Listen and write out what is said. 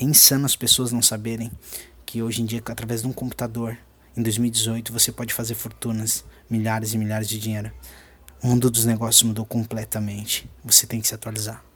É insano as pessoas não saberem que hoje em dia, através de um computador, em 2018, você pode fazer fortunas, milhares e milhares de dinheiro. O mundo dos negócios mudou completamente. Você tem que se atualizar.